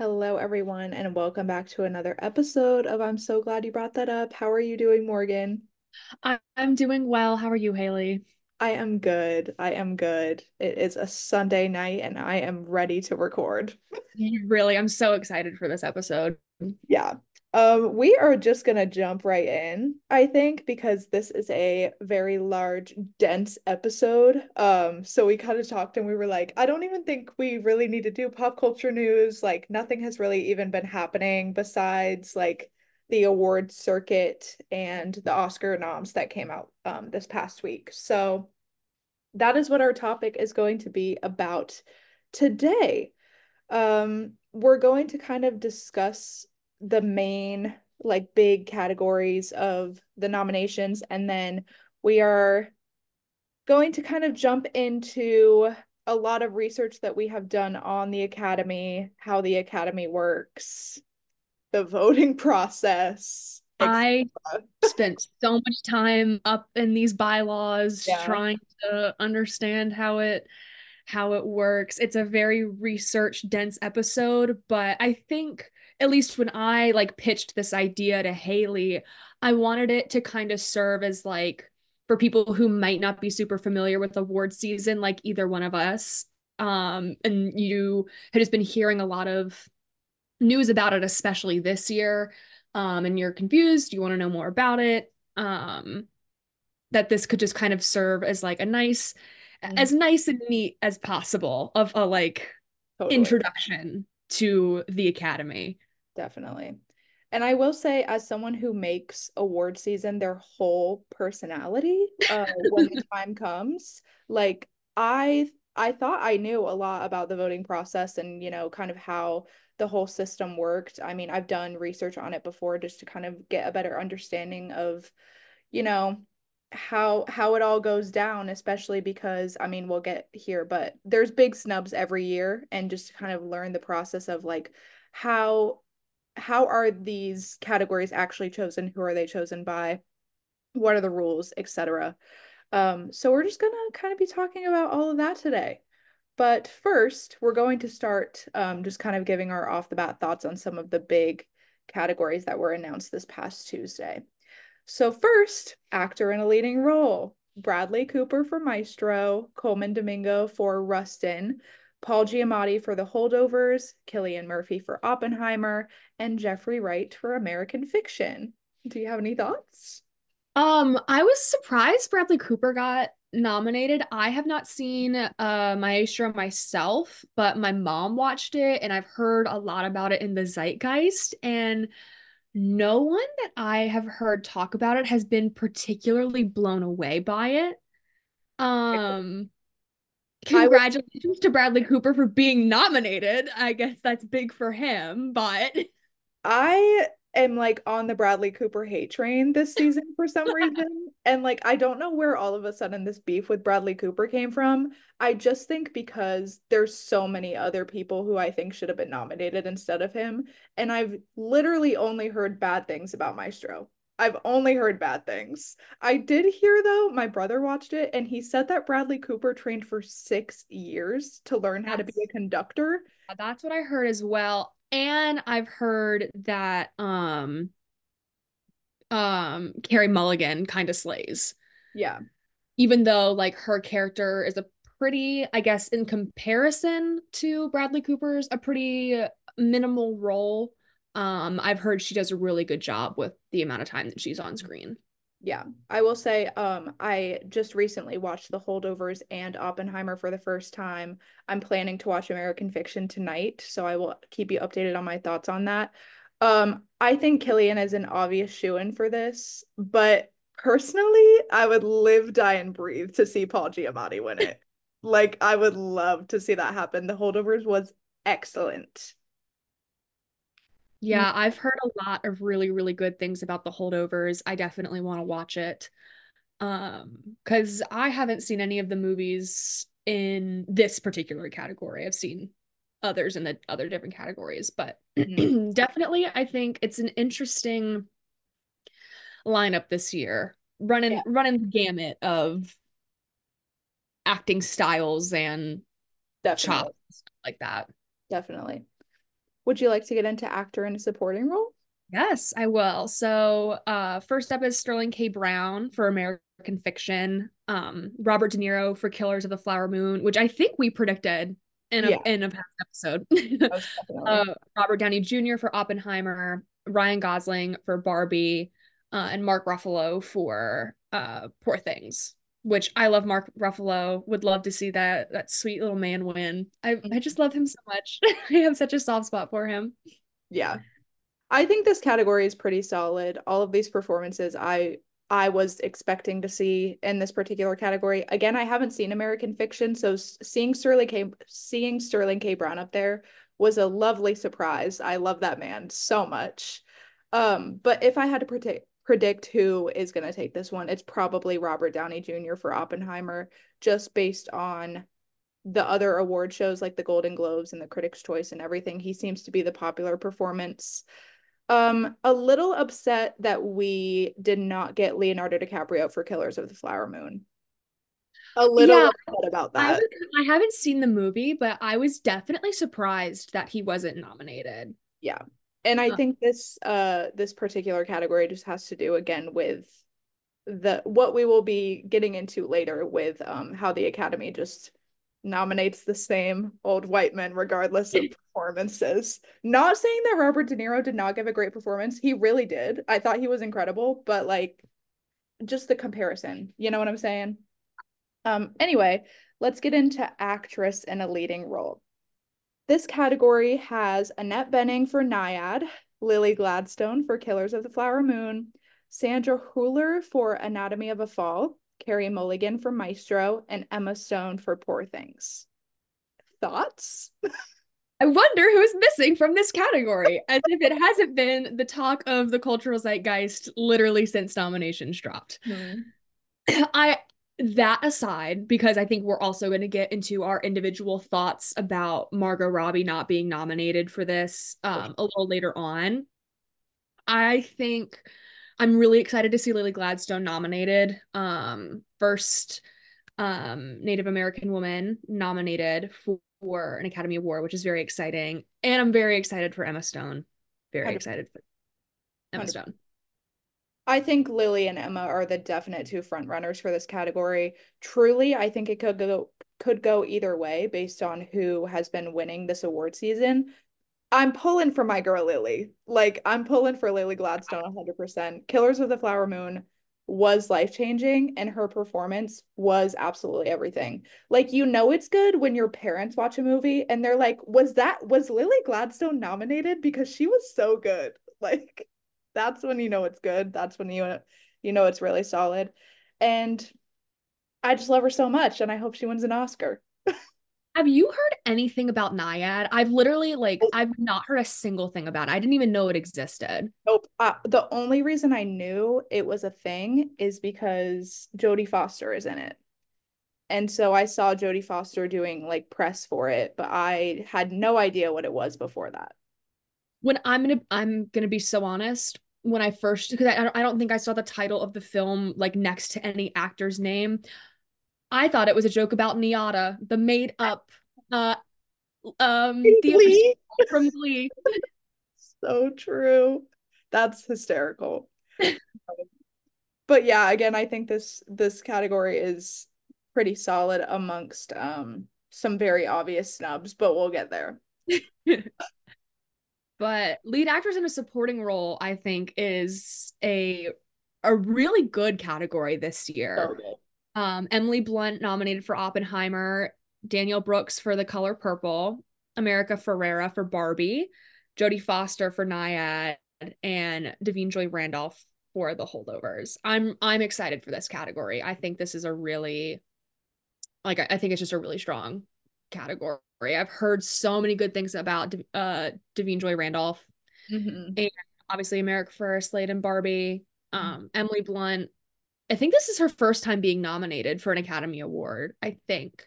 Hello, everyone, and welcome back to another episode of I'm So Glad You Brought That Up. How are you doing, Morgan? I'm doing well. How are you, Haileigh? I am good. I am good. It is a Sunday night and I am ready to record. Really, I'm so excited for this episode. Yeah. Um, we are just gonna jump right in, I think, because this is a very large, dense episode. Um, so we kind of talked and we were like, I don't even think we really need to do pop culture news. Like nothing has really even been happening besides like the award circuit and the Oscar noms that came out um this past week. So that is what our topic is going to be about today. Um, we're going to kind of discuss the main like big categories of the nominations and then we are going to kind of jump into a lot of research that we have done on the academy, how the academy works, the voting process. I spent so much time up in these bylaws Yeah. trying to understand how it how it works. It's a very research dense episode, but I think at least when I like pitched this idea to Haileigh, I wanted it to kind of serve as like for people who might not be super familiar with award season like either one of us. Um and you had just been hearing a lot of news about it especially this year um, and you're confused, you want to know more about it, um, that this could just kind of serve as like a nice, Mm. as nice and neat as possible of a like Totally. introduction to the Academy. Definitely. And I will say, as someone who makes award season their whole personality, uh, when the time comes, like I I thought I knew a lot about the voting process and, you know, kind of how the whole system worked. I mean, I've done research on it before just to kind of get a better understanding of, you know, how how it all goes down, especially because I mean, we'll get here, but there's big snubs every year and just to kind of learn the process of like how how are these categories actually chosen? Who are they chosen by? What are the rules, etc. Um, so we're just gonna kind of be talking about all of that today. But first, we're going to start um, just kind of giving our off the bat thoughts on some of the big categories that were announced this past Tuesday. So first, actor in a leading role. Bradley Cooper for Maestro, Colman Domingo for Rustin, Paul Giamatti for The Holdovers, Cillian Murphy for Oppenheimer, and Jeffrey Wright for American Fiction. Do you have any thoughts? Um, I was surprised Bradley Cooper got nominated. I have not seen uh Maestro myself, but my mom watched it and I've heard a lot about it in the zeitgeist and no one that I have heard talk about it has been particularly blown away by it. Um, Would- congratulations to Bradley Cooper for being nominated. I guess that's big for him, but I am like on the Bradley Cooper hate train this season for some reason. And like I don't know where all of a sudden this beef with Bradley Cooper came from. I just think because there's so many other people who I think should have been nominated instead of him. And I've literally only heard bad things about Maestro. I've only heard bad things. I did hear though, my brother watched it and he said that Bradley Cooper trained for six years to learn how to be a conductor. that's what I heard as well. And I've heard that um um Carey Mulligan kind of slays. Yeah. even though like her character is a pretty, I guess, in comparison to Bradley Cooper's, a pretty minimal role. Um, I've heard she does a really good job with the amount of time that she's on screen. Yeah, I will say, um, I just recently watched The Holdovers and Oppenheimer for the first time. I'm planning to watch American Fiction tonight, so I will keep you updated on my thoughts on that. Um, I think Cillian is an obvious shoo in for this, but personally, I would live, die, and breathe to see Paul Giamatti win it. Like, I would love to see that happen. The Holdovers was excellent. Yeah, I've heard a lot of really, really good things about the holdovers. I definitely want to watch it. Um, because I haven't seen any of the movies in this particular category. I've seen others in the other different categories, but Mhm. definitely I think it's an interesting lineup this year. Running Yeah. running the gamut of acting styles and Definitely. chops like that. Definitely. Would you like to get into actor in a supporting role? Yes, I will. So, uh, first up is Sterling K. Brown for American Fiction. Um, Robert De Niro for Killers of the Flower Moon, which I think we predicted in a yeah. in a past episode. uh, Robert Downey Jr. for Oppenheimer, Ryan Gosling for Barbie, uh, and Mark Ruffalo for uh, Poor Things. Which I love Mark Ruffalo. Would love to see that that sweet little man win. I I just love him so much. I have such a soft spot for him. Yeah. I think this category is pretty solid. All of these performances I I was expecting to see in this particular category. Again, I haven't seen American Fiction, so seeing Sterling K seeing Sterling K Brown up there was a lovely surprise. I love that man so much. Um, but if I had to predict predict who is going to take this one, it's probably Robert Downey Jr. for Oppenheimer, just based on the other award shows like the Golden Globes and the Critics' Choice and everything. He seems to be the popular performance. Um, a little upset that we did not get Leonardo DiCaprio for Killers of the Flower Moon. A little yeah, upset about that. I, I haven't seen the movie, but I was definitely surprised that he wasn't nominated. Yeah and i think this uh this particular category just has to do again with the what we will be getting into later with um how the academy just nominates the same old white men regardless of performances. Not saying that robert de niro did not give a great performance. He really did. I thought he was incredible but like just the comparison. You know what i'm saying? Um anyway let's get into actress in a leading role this category has Annette Bening for Nyad, Lily Gladstone for Killers of the Flower Moon, Sandra Hüller for Anatomy of a Fall, Carey Mulligan for Maestro, and Emma Stone for Poor Things. Thoughts? I wonder who's missing from this category, as if it hasn't been the talk of the cultural zeitgeist literally since nominations dropped. Mm. I that aside, because I think we're also going to get into our individual thoughts about Margot Robbie not being nominated for this um, a little later on, I think I'm really excited to see Lily Gladstone nominated. Um, first um, Native American woman nominated for, an Academy Award, which is very exciting. And I'm very excited for Emma Stone. Very excited for Emma 100. Stone. I think Lily and Emma are the definite two front runners for this category. Truly, I think it could go could go either way based on who has been winning this award season. I'm pulling for my girl Lily. Like I'm pulling for Lily Gladstone 100%. Killers of the Flower Moon was life-changing and her performance was absolutely everything. Like you know it's good when your parents watch a movie and they're like, "Was that was Lily Gladstone nominated because she was so good?" Like that's when you know it's good. That's when you you know it's really solid. And I just love her so much and I hope she wins an Oscar. Have you heard anything about Nyad? I've literally like I've not heard a single thing about it. I didn't even know it existed. Nope. Uh, the only reason I knew it was a thing is because Jodie Foster is in it. And so I saw Jodie Foster doing like press for it, but I had no idea what it was before that when I'm gonna I'm gonna be so honest. When I first because I I don't think I saw the title of the film like next to any actor's name. I thought it was a joke about NYADA, the made up uh um Glee. from Glee. so true. That's hysterical. but yeah, again, I think this this category is pretty solid amongst um some very obvious snubs, but we'll get there. But lead actors in a supporting role, I think, is a a really good category this year. Um, Emily Blunt nominated for Oppenheimer, Danielle Brooks for The Color Purple, America Ferrera for Barbie, Jodie Foster for Nyad, and Da'Vine Joy Randolph for The Holdovers. I'm I'm excited for this category. I think this is a really like I think it's just a really strong category. I've heard so many good things about uh Da'Vine Joy Randolph mm-hmm. and obviously America First, Slade and Barbie, mm-hmm. um. Emily Blunt. I think this is her first time being nominated for an Academy Award. I think,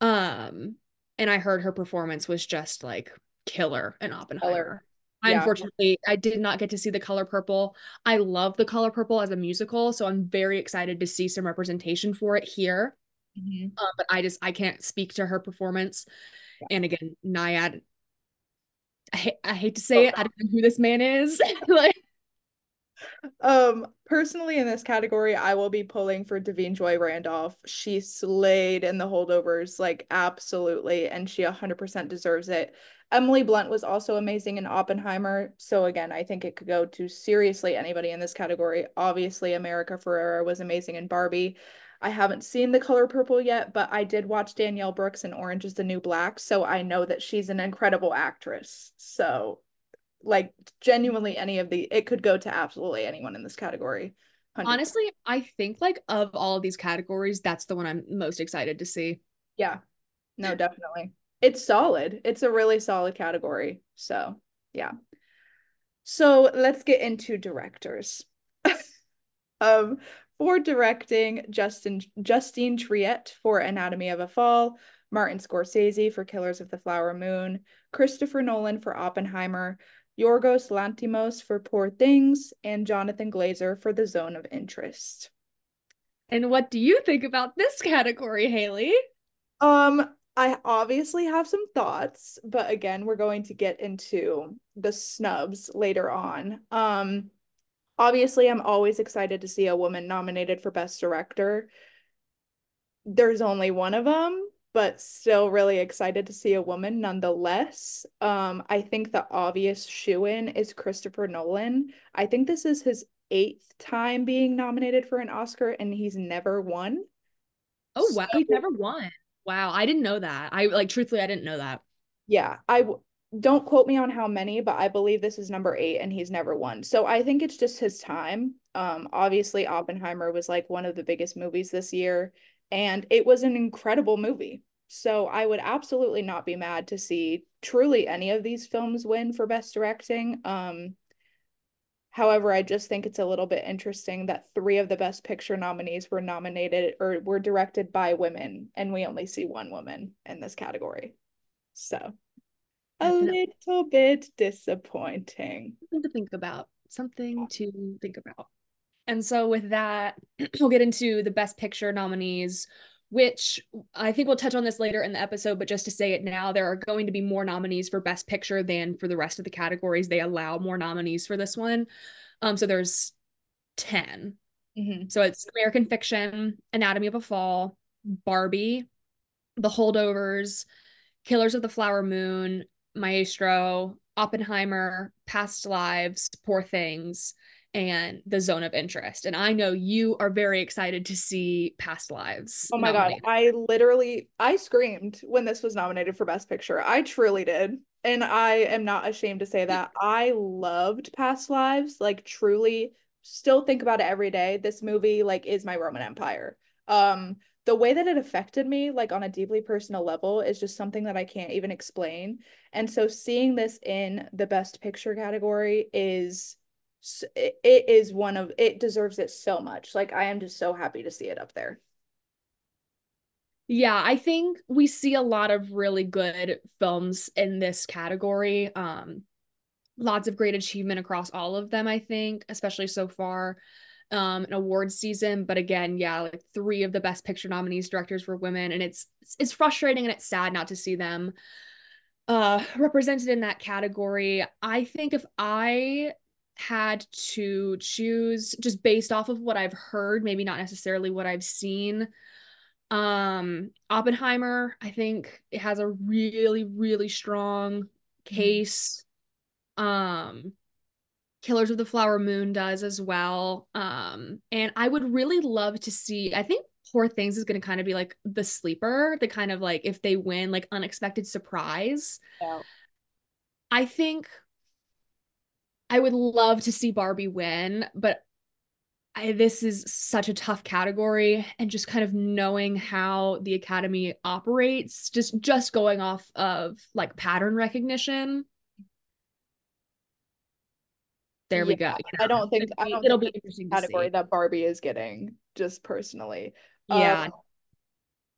um, and I heard her performance was just like killer in Oppenheimer. Killer. Yeah. Unfortunately, I did not get to see the color purple. I love the color purple as a musical, so I'm very excited to see some representation for it here. Mm-hmm. Uh, but I just I can't speak to her performance. And again, Nyad I, I hate to say it, I don't know who this man is. like um, personally, in this category, I will be pulling for Da'Vine Joy Randolph. She slayed in the holdovers, like absolutely, and she 100% deserves it. Emily Blunt was also amazing in Oppenheimer. So again, I think it could go to seriously anybody in this category. Obviously, America Ferrera was amazing in Barbie. I haven't seen The Color Purple yet, but I did watch Danielle Brooks in Orange is the New Black, so I know that she's an incredible actress. So like genuinely any of the it could go to absolutely anyone in this category. 100%. honestly i think like of all of these categories that's the one i'm most excited to see. Yeah. No definitely. It's solid. It's a really solid category so yeah. So let's get into directors. Um for directing justin justine triet for anatomy of a fall martin scorsese for killers of the flower moon christopher nolan for oppenheimer Yorgos Lanthimos for Poor Things, and Jonathan Glazer for The Zone of Interest. And what do you think about this category, Haileigh? Um, I obviously have some thoughts, but again, we're going to get into the snubs later on. Um, obviously, I'm always excited to see a woman nominated for Best Director. There's only one of them, but still really excited to see a woman nonetheless. Um, I think the obvious shoo in is Christopher Nolan. I think this is his eighth time being nominated for an Oscar and he's never won. Oh, wow. So, he's never won. Wow. I didn't know that. I like, truthfully, I didn't know that. Yeah. I don't quote me on how many, but I believe this is number eight and he's never won. So I think it's just his time. Um, obviously, Oppenheimer was like one of the biggest movies this year and it was an incredible movie. So I would absolutely not be mad to see truly any of these films win for best directing. Um however, I just think it's a little bit interesting that 3 of the best picture nominees were nominated or were directed by women and we only see one woman in this category. So a little bit disappointing. Something to think about. Something to think about. And so with that, we'll get into the best picture nominees which I think we'll touch on this later in the episode, but just to say it now, there are going to be more nominees for Best Picture than for the rest of the categories. They allow more nominees for this one. Um, so there's 10. Mm-hmm. So it's American Fiction, Anatomy of a Fall, Barbie, The Holdovers, Killers of the Flower Moon, Maestro, Oppenheimer, Past Lives, Poor Things, and the zone of interest. And I know you are very excited to see Past Lives. Oh my nominated. god, I literally I screamed when this was nominated for best picture. I truly did. And I am not ashamed to say that. I loved Past Lives, like truly still think about it every day. This movie like is my Roman Empire. Um the way that it affected me like on a deeply personal level is just something that I can't even explain. And so seeing this in the best picture category is it is one of it deserves it so much. Like I am just so happy to see it up there. Yeah, I think we see a lot of really good films in this category. Um lots of great achievement across all of them, I think, especially so far um an award season but again yeah like three of the best picture nominees directors were women and it's it's frustrating and it's sad not to see them uh represented in that category i think if i had to choose just based off of what I've heard, maybe not necessarily what I've seen. Um, Oppenheimer, I think it has a really, really strong mm-hmm. case. Um, Killers of the Flower Moon does as well. Um, and I would really love to see, I think Poor Things is going to kind of be like the sleeper, the kind of like if they win, like unexpected surprise. Yeah. I think I would love to see Barbie win, but I, this is such a tough category and just kind of knowing how the academy operates just just going off of like pattern recognition there yeah, we go i don't think I don't it'll be interesting category that barbie is getting just personally. Yeah. Um,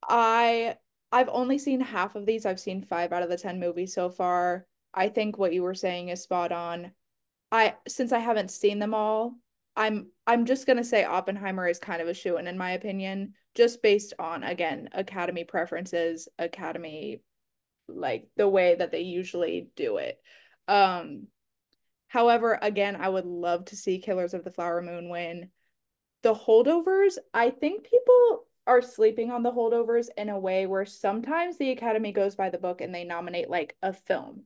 i i've only seen half of these. I've seen five out of the ten movies so far. I think what you were saying is spot on. I since I haven't seen them all, I'm I'm just gonna say Oppenheimer is kind of a shoo in in my opinion, just based on again Academy preferences, Academy like the way that they usually do it. Um, however, again, I would love to see Killers of the Flower Moon win. The holdovers, I think people are sleeping on the holdovers in a way where sometimes the Academy goes by the book and they nominate like a film.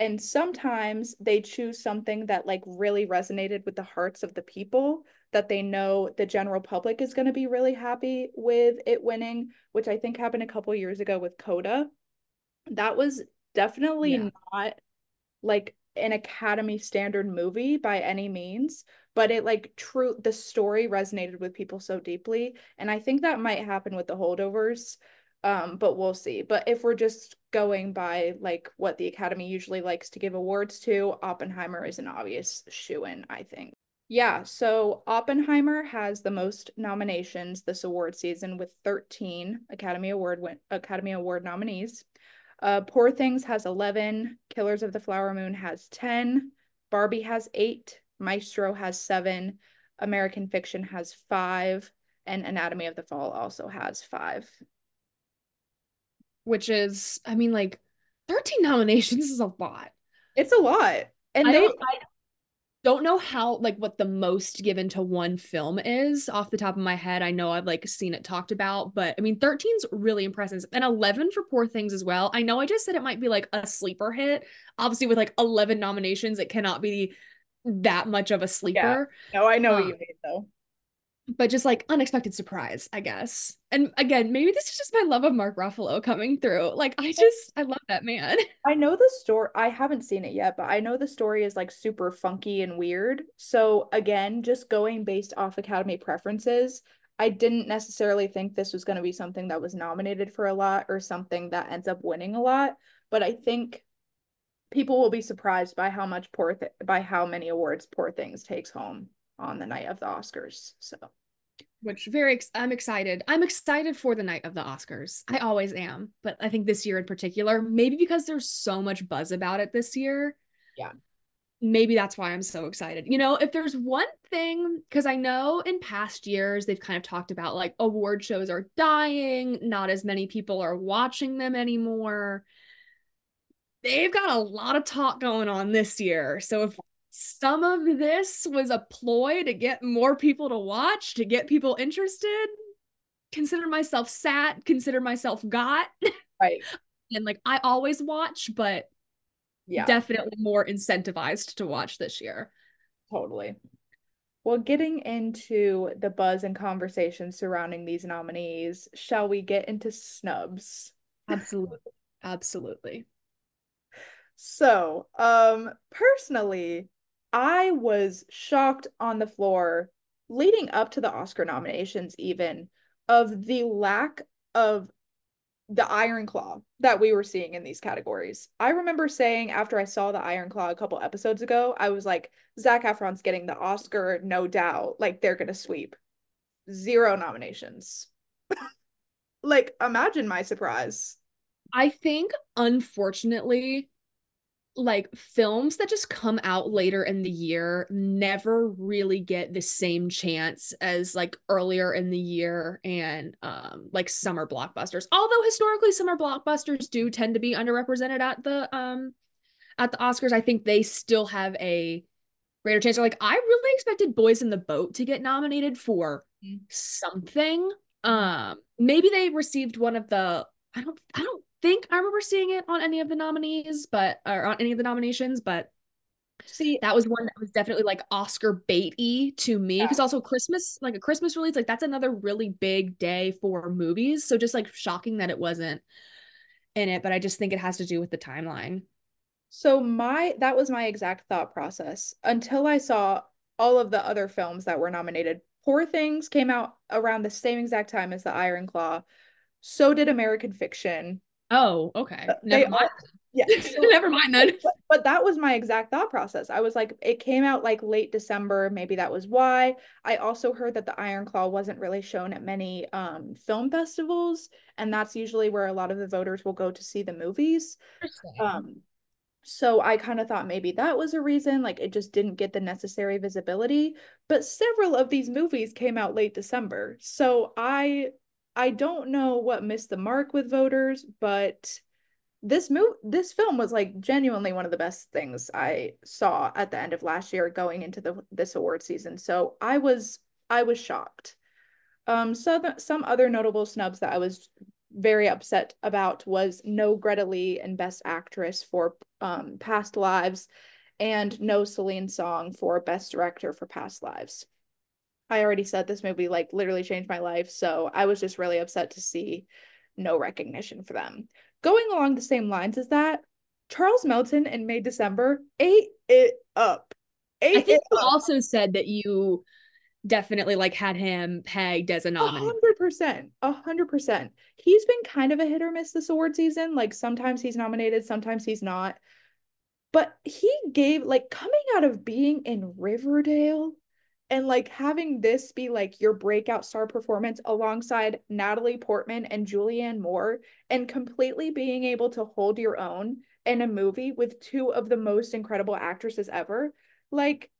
And sometimes they choose something that like really resonated with the hearts of the people that they know the general public is going to be really happy with it winning, which I think happened a couple years ago with Coda. That was definitely yeah. not like an academy standard movie by any means but it like true the story resonated with people so deeply and i think that might happen with the holdovers um but we'll see. But if we're just going by like what the academy usually likes to give awards to oppenheimer is an obvious shoo in i think. Yeah so oppenheimer has the most nominations this award season with 13 academy award win- academy award nominees uh, Poor Things has 11. Killers of the Flower Moon has 10. Barbie has 8. Maestro has 7. American Fiction has 5. And Anatomy of the Fall also has 5. Which is, I mean, like 13 nominations is a lot. It's a lot. And I they, don't, know how like what the most given to one film is off the top of my head. I know I've like seen it talked about, but I mean 13's really impressive. And 11 for Poor Things as well. I know I just said it might be like a sleeper hit. Obviously with like 11 nominations, it cannot be that much of a sleeper. Yeah. No, I know um, what you mean though but just like unexpected surprise, I guess. And again, maybe this is just my love of Mark Ruffalo coming through. Like I just I love that man. I know the story. I haven't seen it yet, but I know the story is like super funky and weird. So again, just going based off Academy preferences, I didn't necessarily think this was going to be something that was nominated for a lot or something that ends up winning a lot, but I think people will be surprised by how much poor th- by how many awards Poor Things takes home on the night of the Oscars. So, which very ex- I'm excited. I'm excited for the night of the Oscars. I always am, but I think this year in particular, maybe because there's so much buzz about it this year. Yeah. Maybe that's why I'm so excited. You know, if there's one thing, because I know in past years they've kind of talked about like award shows are dying, not as many people are watching them anymore. They've got a lot of talk going on this year. So if some of this was a ploy to get more people to watch, to get people interested. Consider myself sat, consider myself got. Right. and like I always watch, but yeah, definitely more incentivized to watch this year. Totally. Well, getting into the buzz and conversation surrounding these nominees, shall we get into snubs? Absolutely. Absolutely. So, um, personally, I was shocked on the floor leading up to the Oscar nominations, even of the lack of the Iron Claw that we were seeing in these categories. I remember saying after I saw the Iron Claw a couple episodes ago, I was like, Zac Efron's getting the Oscar, no doubt. Like they're gonna sweep. Zero nominations. like, imagine my surprise. I think, unfortunately, like films that just come out later in the year never really get the same chance as like earlier in the year and um like summer blockbusters. Although historically summer blockbusters do tend to be underrepresented at the um at the oscars i think they still have a greater chance. Like i really expected boys in the boat to get nominated for mm-hmm. something. Um maybe they received one of the i don't i don't think I remember seeing it on any of the nominees, but or on any of the nominations, but see that was one that was definitely like Oscar baity to me because yeah. also Christmas, like a Christmas release, like that's another really big day for movies. So just like shocking that it wasn't in it, but I just think it has to do with the timeline. So my that was my exact thought process until I saw all of the other films that were nominated. Poor Things came out around the same exact time as The Iron Claw. So did American Fiction. Oh, okay. Never mind. yeah. Never mind then. But, but that was my exact thought process. I was like, it came out like late December. Maybe that was why. I also heard that the Iron Claw wasn't really shown at many um, film festivals, and that's usually where a lot of the voters will go to see the movies. Um, so I kind of thought maybe that was a reason, like it just didn't get the necessary visibility. But several of these movies came out late December. So I I don't know what missed the mark with voters, but this move this film was like genuinely one of the best things I saw at the end of last year going into the this award season. So I was I was shocked. Um so the, some other notable snubs that I was very upset about was no Greta Lee and Best Actress for um Past Lives and no Celine Song for Best Director for Past Lives. I already said this movie like literally changed my life, so I was just really upset to see no recognition for them. Going along the same lines as that, Charles Melton in May December ate it up. Ate I think you up. also said that you definitely like had him pegged as a nominee. hundred percent. A hundred percent. He's been kind of a hit or miss this award season. Like sometimes he's nominated, sometimes he's not. But he gave like coming out of being in Riverdale and like having this be like your breakout star performance alongside Natalie Portman and Julianne Moore and completely being able to hold your own in a movie with two of the most incredible actresses ever like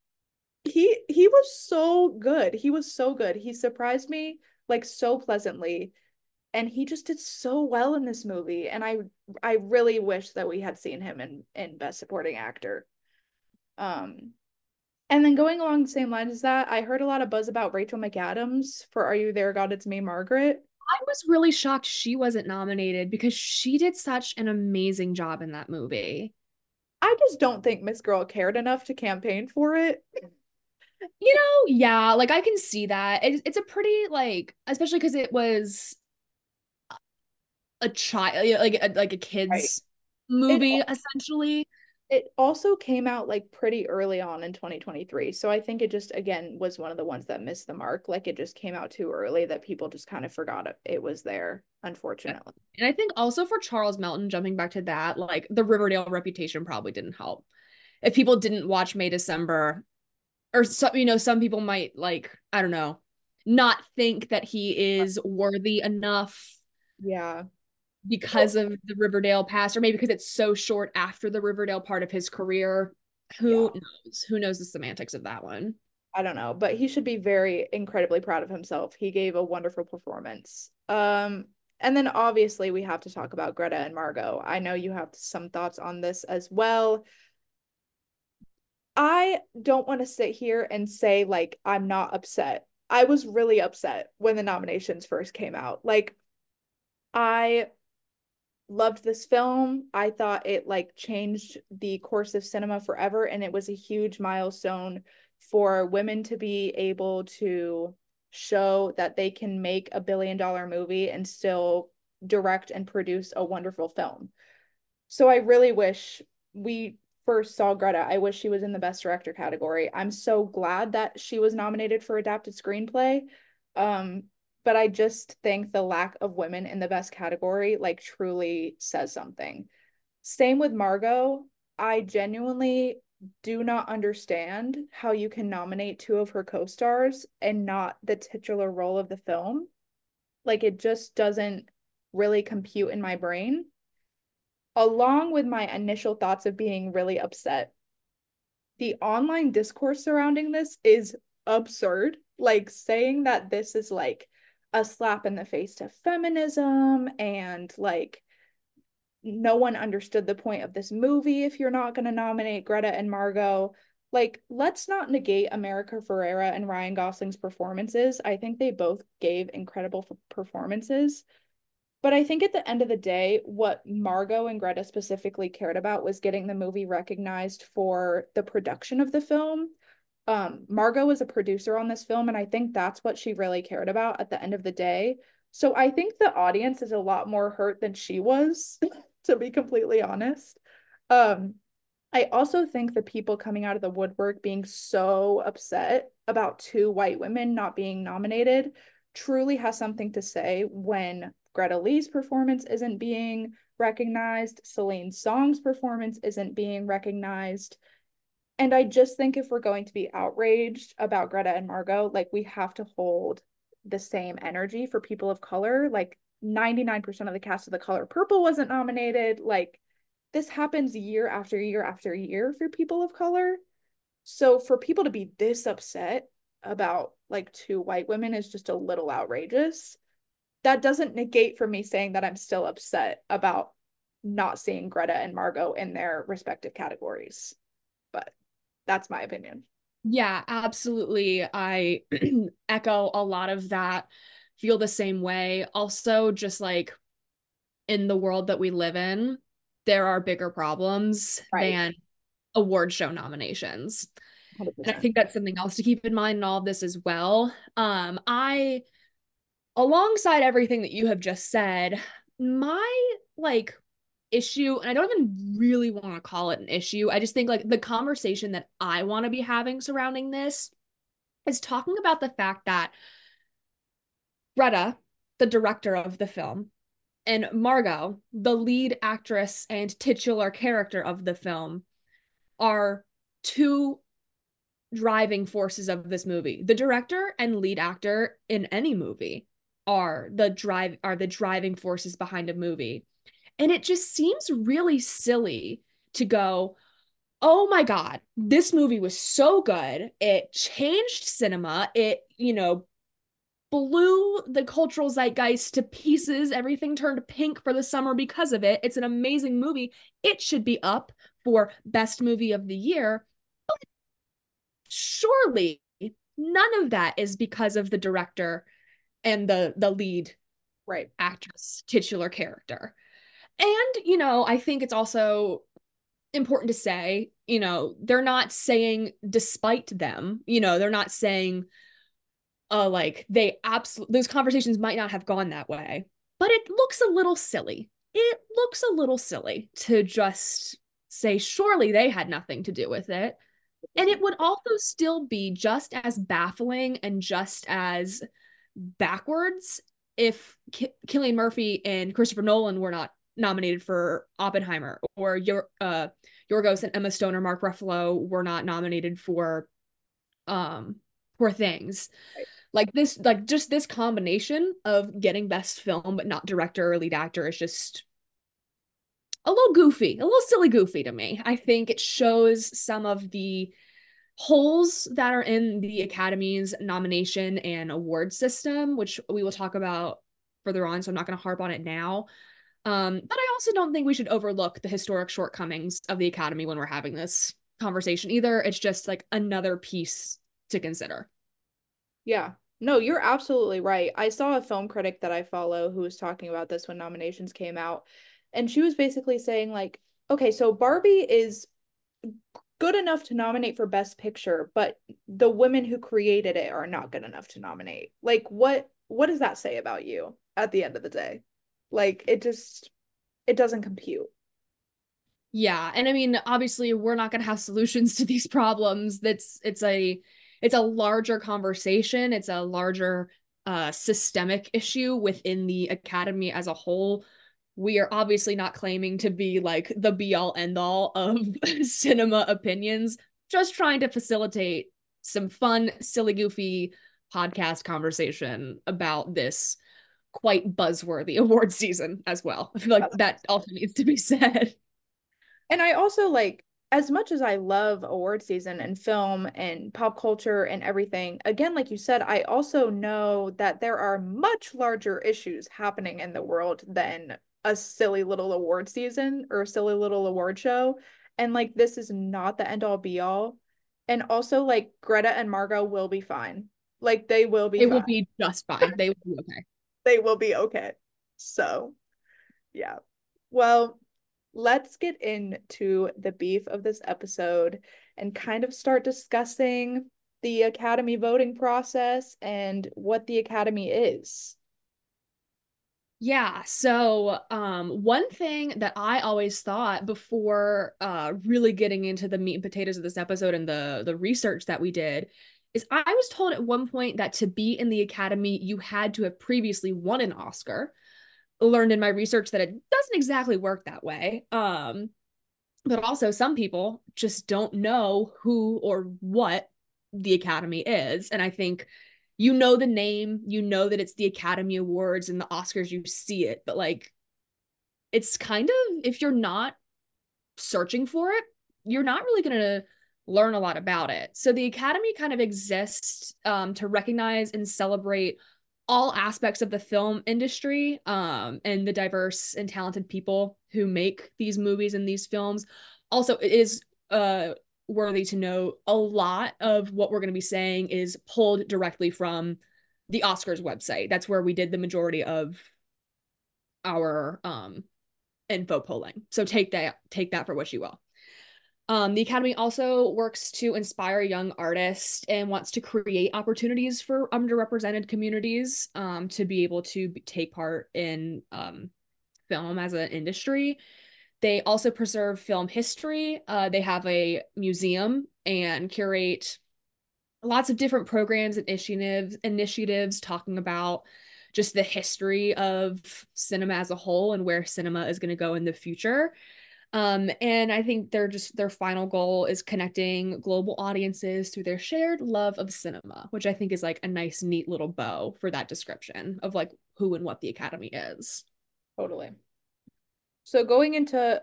he he was so good. He was so good. He surprised me like so pleasantly. And he just did so well in this movie. And i i really wish that we had seen him in in best supporting actor. Um and then going along the same lines as that, I heard a lot of buzz about Rachel McAdams for Are You There, God? It's Me, Margaret. I was really shocked she wasn't nominated because she did such an amazing job in that movie. I just don't think Miss Girl cared enough to campaign for it. You know, yeah, like I can see that. It's, it's a pretty like, especially because it was a child, like a, like a kids right. movie, it, essentially it also came out like pretty early on in 2023 so i think it just again was one of the ones that missed the mark like it just came out too early that people just kind of forgot it, it was there unfortunately. and i think also for charles melton jumping back to that like the riverdale reputation probably didn't help. If people didn't watch may december or some you know some people might like i don't know not think that he is worthy enough yeah because of the Riverdale past, or maybe because it's so short after the Riverdale part of his career. Who yeah. knows? Who knows the semantics of that one? I don't know, but he should be very incredibly proud of himself. He gave a wonderful performance. Um, and then obviously we have to talk about Greta and Margot. I know you have some thoughts on this as well. I don't want to sit here and say like I'm not upset. I was really upset when the nominations first came out. Like I loved this film. I thought it like changed the course of cinema forever and it was a huge milestone for women to be able to show that they can make a billion dollar movie and still direct and produce a wonderful film. So I really wish we first saw Greta. I wish she was in the best director category. I'm so glad that she was nominated for adapted screenplay. Um but I just think the lack of women in the best category like truly says something. Same with Margot. I genuinely do not understand how you can nominate two of her co-stars and not the titular role of the film. Like it just doesn't really compute in my brain. Along with my initial thoughts of being really upset, the online discourse surrounding this is absurd. Like saying that this is like a slap in the face to feminism and like no one understood the point of this movie if you're not going to nominate Greta and Margot. Like, let's not negate America Ferrera and Ryan Gosling's performances. I think they both gave incredible performances. But I think at the end of the day, what Margot and Greta specifically cared about was getting the movie recognized for the production of the film um Margot was a producer on this film and I think that's what she really cared about at the end of the day. So I think the audience is a lot more hurt than she was to be completely honest. Um I also think the people coming out of the woodwork being so upset about two white women not being nominated truly has something to say when Greta Lee's performance isn't being recognized, Celine Song's performance isn't being recognized. And I just think if we're going to be outraged about Greta and Margot, like we have to hold the same energy for people of color. Like 99% of the cast of The Color Purple wasn't nominated. Like this happens year after year after year for people of color. So for people to be this upset about like two white women is just a little outrageous. That doesn't negate for me saying that I'm still upset about not seeing Greta and Margot in their respective categories. That's my opinion. Yeah, absolutely. I echo a lot of that. Feel the same way. Also, just like in the world that we live in, there are bigger problems right. than award show nominations. 100%. And I think that's something else to keep in mind in all of this as well. Um, I, alongside everything that you have just said, my like issue, and I don't even really want to call it an issue. I just think like the conversation that I want to be having surrounding this is talking about the fact that Greta, the director of the film, and Margot, the lead actress and titular character of the film, are two driving forces of this movie. The director and lead actor in any movie are the drive are the driving forces behind a movie. And it just seems really silly to go, "Oh my god, this movie was so good. It changed cinema. It, you know, blew the cultural zeitgeist to pieces. Everything turned pink for the summer because of it. It's an amazing movie. It should be up for best movie of the year." But surely none of that is because of the director and the the lead right actress titular character and you know i think it's also important to say you know they're not saying despite them you know they're not saying uh like they absolutely those conversations might not have gone that way but it looks a little silly. It looks a little silly to just say surely they had nothing to do with it. And it would also still be just as baffling and just as backwards if K- Cillian Murphy and Christopher Nolan were not nominated for Oppenheimer, or your uh, Yorgos and Emma Stone or Mark Ruffalo were not nominated for um Poor Things. Right. Like this, like just this combination of getting best film but not director or lead actor is just a little goofy, a little silly goofy to me. I think it shows some of the holes that are in the Academy's nomination and award system, which we will talk about further on. So I'm not going to harp on it now. Um, but I also don't think we should overlook the historic shortcomings of the Academy when we're having this conversation either. It's just like another piece to consider. Yeah. No, you're absolutely right. I saw a film critic that I follow who was talking about this when nominations came out. And she was basically saying, like, okay, so Barbie is good enough to nominate for best picture but the women who created it are not good enough to nominate like what what does that say about you at the end of the day like it just it doesn't compute. Yeah and i mean obviously we're not going to have solutions to these problems. That's it's a it's a larger conversation. It's a larger uh systemic issue within the academy as a whole. We are obviously not claiming to be like the be all end all of cinema opinions, just trying to facilitate some fun, silly, goofy podcast conversation about this quite buzzworthy award season as well. I feel like that also needs to be said. And I also like as much as I love award season and film and pop culture and everything, again, like you said, I also know that there are much larger issues happening in the world than a silly little award season or a silly little award show. And like this is not the end all be all. And also like Greta and Margot will be fine. Like they will be They fine. will be just fine. they will be okay. They will be okay. So yeah. Well, let's get into the beef of this episode and kind of start discussing the Academy voting process and what the Academy is. Yeah. So, um, one thing that I always thought before uh really getting into the meat and potatoes of this episode and the the research that we did is I was told at one point that to be in the academy you had to have previously won an Oscar. Learned in my research that it doesn't exactly work that way. Um, but also some people just don't know who or what the academy is, and I think you know the name, you know that it's the Academy Awards and the Oscars, you see it, but like it's kind of if you're not searching for it, you're not really going to learn a lot about it. So the Academy kind of exists um, to recognize and celebrate all aspects of the film industry um, and the diverse and talented people who make these movies and these films. Also, it is uh, worthy to note a lot of what we're going to be saying is pulled directly from the Oscars website. That's where we did the majority of our um, info polling. So take that take that for what you will. Um, the Academy also works to inspire young artists and wants to create opportunities for underrepresented communities um, to be able to take part in um, film as an industry. They also preserve film history. Uh, they have a museum and curate lots of different programs and initiatives initiatives talking about just the history of cinema as a whole and where cinema is going to go in the future. Um, and I think they're just their final goal is connecting global audiences through their shared love of cinema, which I think is like a nice, neat little bow for that description of like who and what the Academy is. Totally. So going into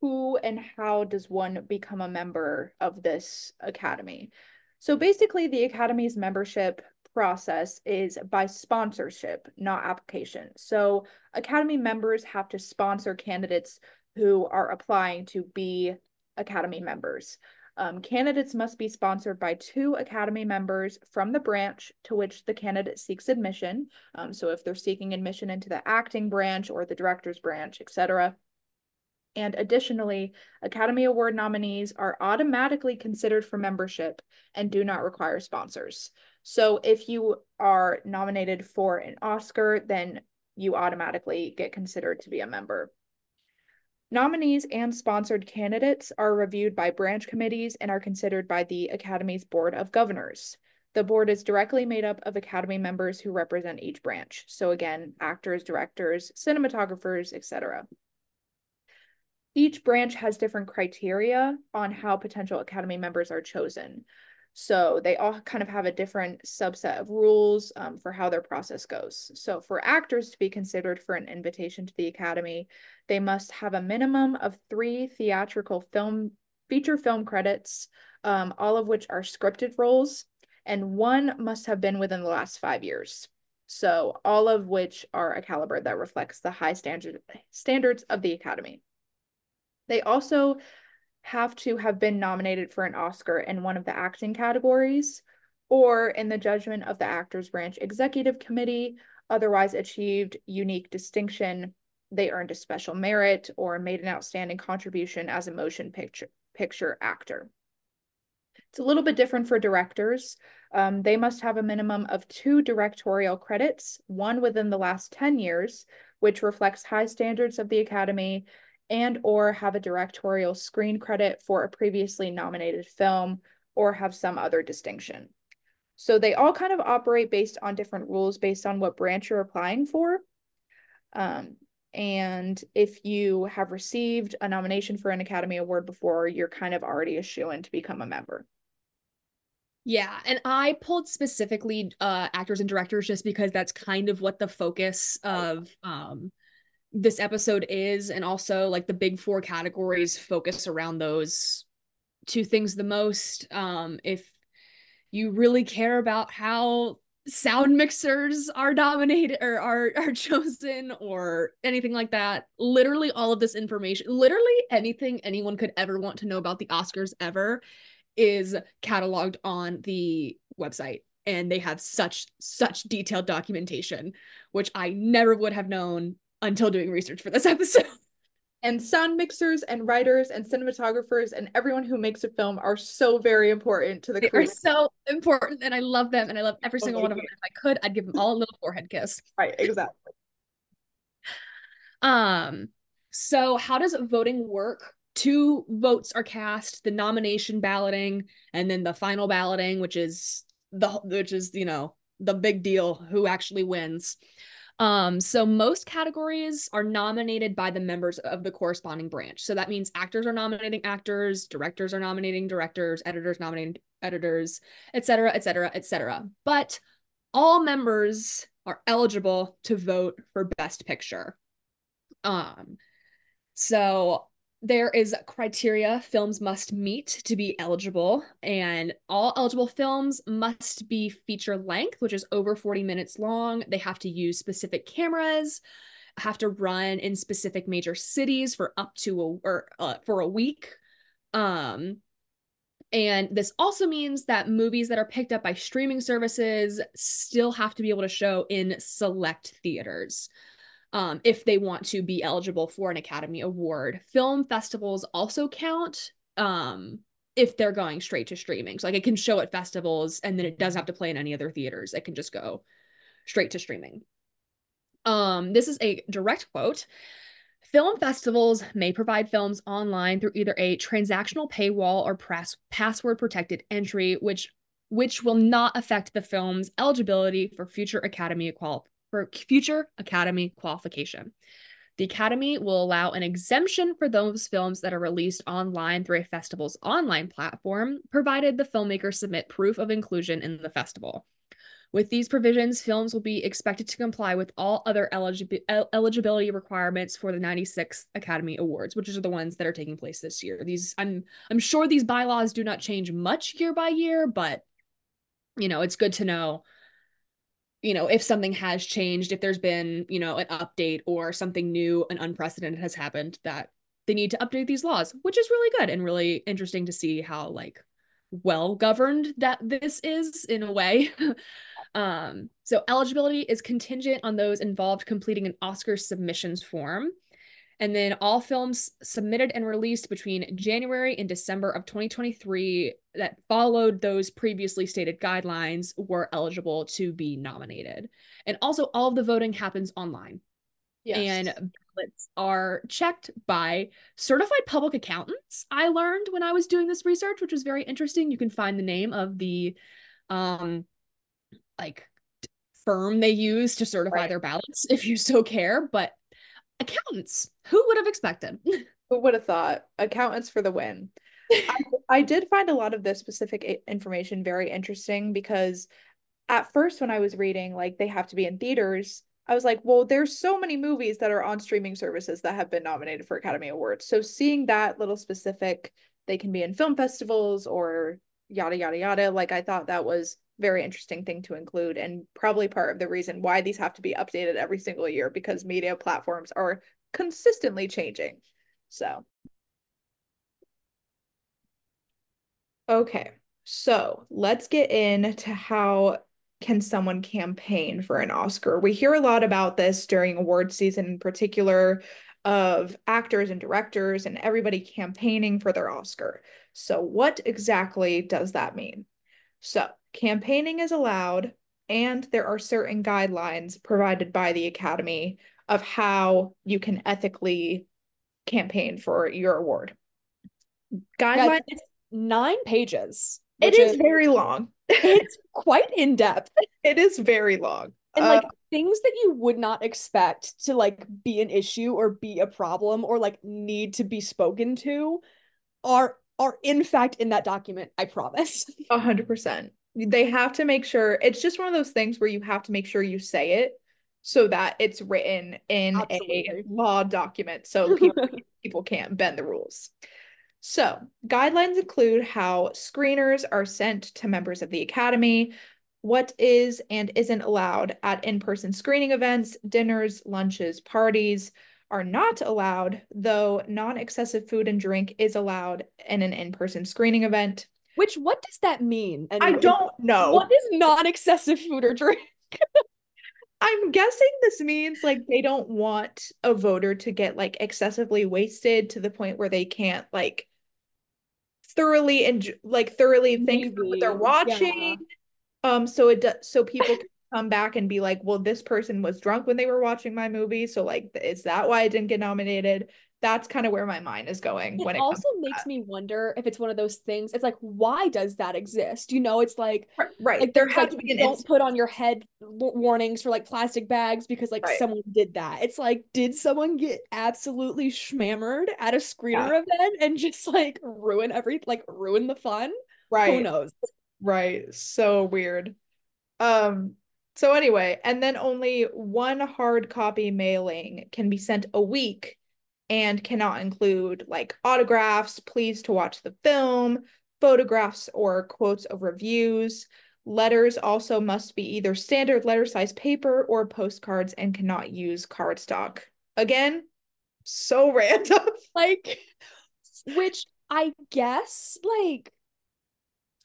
who and how does one become a member of this academy? So basically, the academy's membership process is by sponsorship, not application. So academy members have to sponsor candidates who are applying to be Academy members. Um, candidates must be sponsored by two Academy members from the branch to which the candidate seeks admission. Um, so if they're seeking admission into the acting branch or the director's branch, etc. And additionally, Academy Award nominees are automatically considered for membership and do not require sponsors. So if you are nominated for an Oscar, then you automatically get considered to be a member. Nominees and sponsored candidates are reviewed by branch committees and are considered by the Academy's Board of Governors. The board is directly made up of Academy members who represent each branch. So again, actors, directors, cinematographers, etc. Each branch has different criteria on how potential Academy members are chosen. So they all kind of have a different subset of rules um, for how their process goes. So for actors to be considered for an invitation to the Academy, they must have a minimum of three theatrical film feature film credits, um, all of which are scripted roles, and one must have been within the last five years. So all of which are a caliber that reflects the high standard standards of the Academy. They also have to have been nominated for an Oscar in one of the acting categories or in the judgment of the Actors Branch Executive Committee, otherwise achieved unique distinction. They earned a special merit or made an outstanding contribution as a motion picture, picture actor. It's a little bit different for directors. Um, they must have a minimum of two directorial credits, one within the last 10 years, which reflects high standards of the Academy and or have a directorial screen credit for a previously nominated film or have some other distinction. So they all kind of operate based on different rules based on what branch you're applying for. Um, and if you have received a nomination for an Academy Award before, you're kind of already a shoo in to become a member. Yeah, and I pulled specifically uh actors and directors just because that's kind of what the focus of um this episode is and also like the big four categories focus around those two things the most. Um if you really care about how sound mixers are dominated or are are chosen or anything like that literally all of this information literally anything anyone could ever want to know about the oscars ever is cataloged on the website. And they have such such detailed documentation which i never would have known until doing research for this episode. And sound mixers and writers and cinematographers and everyone who makes a film are so very important to the they are so important and I love them and I love every single one of them. If I could, I'd give them all a little forehead kiss. Right, exactly. Um, so how does voting work? Two votes are cast, the nomination balloting and then the final balloting, which is the which is, you know, the big deal who actually wins. Um, so most categories are nominated by the members of the corresponding branch. So that means actors are nominating actors, directors are nominating directors, editors nominating editors, etc., etc., etc. But all members are eligible to vote for best picture. Um, so there is criteria films must meet to be eligible and all eligible films must be feature length which is over 40 minutes long. They have to use specific cameras have to run in specific major cities for up to a or uh, for a week. Um and this also means that movies that are picked up by streaming services still have to be able to show in select theaters um, if they want to be eligible for an Academy Award. Film festivals also count um, if they're going straight to streaming. So like it can show at festivals and then it doesn't have to play in any other theaters. It can just go straight to streaming. Um, this is a direct quote. Film festivals may provide films online through either a transactional paywall or press password protected entry, which which will not affect the film's eligibility for future Academy qual- for future Academy qualification. The Academy will allow an exemption for those films that are released online through a festival's online platform, provided the filmmakers submit proof of inclusion in the festival. With these provisions, films will be expected to comply with all other eligi- eligibility requirements for the 96th Academy Awards, which are the ones that are taking place this year. These I'm I'm sure these bylaws do not change much year by year, but you know, it's good to know you know, if something has changed, if there's been, you know, an update or something new and unprecedented has happened, that they need to update these laws, which is really good and really interesting to see how like well governed that this is in a way. um, so eligibility is contingent on those involved completing an Oscar submissions form. And then all films submitted and released between January and December of 2023 that followed those previously stated guidelines were eligible to be nominated. And also, all of the voting happens online. Yes. And ballots are checked by certified public accountants. I learned when I was doing this research, which was very interesting. You can find the name of the um like firm they use to certify right. their ballots if you so care, but accountants. Who would have expected? Who would have thought? Accountants for the win. I, I did find a lot of this specific information very interesting because at first, when I was reading, like they have to be in theaters, I was like, well, there's so many movies that are on streaming services that have been nominated for Academy Awards. So seeing that little specific, they can be in film festivals or yada, yada, yada, like I thought that was very interesting thing to include and probably part of the reason why these have to be updated every single year because media platforms are consistently changing. So Okay. So, let's get into how can someone campaign for an Oscar? We hear a lot about this during award season in particular of actors and directors and everybody campaigning for their Oscar. So, what exactly does that mean? So, campaigning is allowed, and there are certain guidelines provided by the Academy of how you can ethically campaign for your award. Guidelines. Yeah, nine pages. It is, is very long. it's quite in depth. It is very long. And like uh, things that you would not expect to like be an issue or be a problem or like need to be spoken to are are in fact in that document, I promise. A hundred percent they have to make sure it's just one of those things where you have to make sure you say it so that it's written in Absolutely. a law document so people, people can't bend the rules. So, guidelines include how screeners are sent to members of the academy, what is and isn't allowed at in person screening events, dinners, lunches, parties are not allowed, though non excessive food and drink is allowed in an in person screening event. Which what does that mean? I don't know. What is non-excessive food or drink? I'm guessing this means like they don't want a voter to get like excessively wasted to the point where they can't like thoroughly and like thoroughly Maybe. think what they're watching. Yeah. Um so it does so people can come back and be like, well, this person was drunk when they were watching my movie. So like is that why I didn't get nominated? That's kind of where my mind is going it when it also makes that. me wonder if it's one of those things it's like why does that exist you know it's like right like there has like, to be an don't put on your head warnings for like plastic bags because like right. someone did that it's like did someone get absolutely schmammered at a screener yeah. event and just like ruin every like ruin the fun right who knows right so weird um so anyway and then only one hard copy mailing can be sent a week and cannot include like autographs, please to watch the film, photographs or quotes of reviews. Letters also must be either standard letter size paper or postcards and cannot use cardstock. Again, so random. Like, which I guess, like,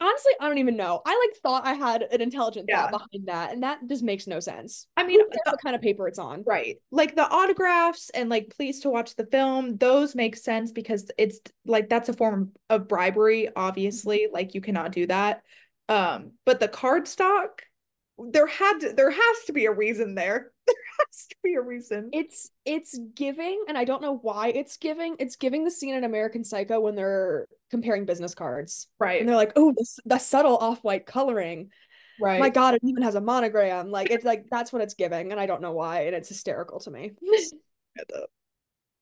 honestly, I don't even know. I like thought I had an intelligent Yeah. thought behind that, and that just makes no sense. I mean, what kind of paper it's on? Right. Like the autographs and like please to watch the film, those make sense because it's like that's a form of bribery, obviously. Like you cannot do that. Um, but the card stock, there had to there has to be a reason there. There has to be a reason. It's it's giving, and I don't know why it's giving. It's giving the scene in American Psycho when they're comparing business cards, Right. and they're like, "Oh, the, the subtle off-white coloring. right. My God, it even has a monogram." Like it's like that's what it's giving, and I don't know why, and it's hysterical to me.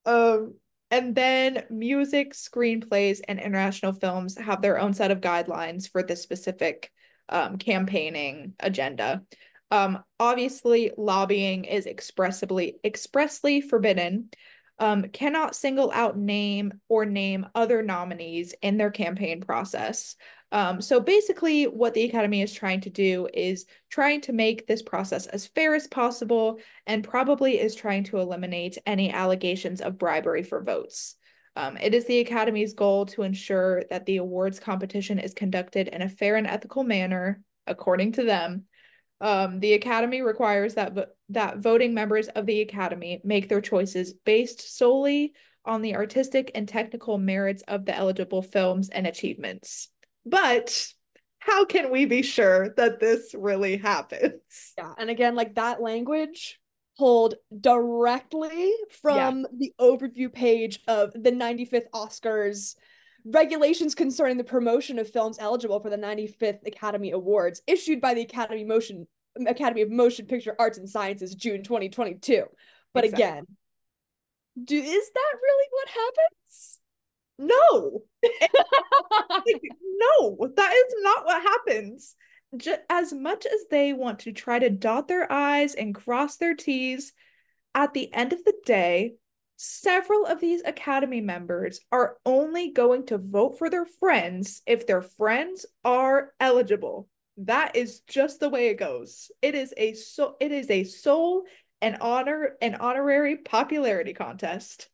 Um, and then music, screenplays, and international films have their own set of guidelines for this specific um, campaigning agenda. Um, obviously, lobbying is expressly expressly forbidden. Um, cannot single out name or name other nominees in their campaign process. Um, so basically, what the Academy is trying to do is trying to make this process as fair as possible and probably is trying to eliminate any allegations of bribery for votes. Um, it is the Academy's goal to ensure that the awards competition is conducted in a fair and ethical manner, according to them. Um, the Academy requires that vo- that voting members of the Academy make their choices based solely on the artistic and technical merits of the eligible films and achievements. But how can we be sure that this really happens? Yeah, and again, like that language pulled directly from the overview page of the 95th Oscars regulations concerning the promotion of films eligible for the 95th Academy Awards issued by the Academy Motion Academy of Motion Picture Arts and Sciences June 2022. But Exactly. again, do is that really what happens? No, no, that is not what happens. J- as much as they want to try to dot their I's and cross their T's, at the end of the day, several of these Academy members are only going to vote for their friends if their friends are eligible. That is just the way it goes. It is a so it is a sole and honor an honorary popularity contest.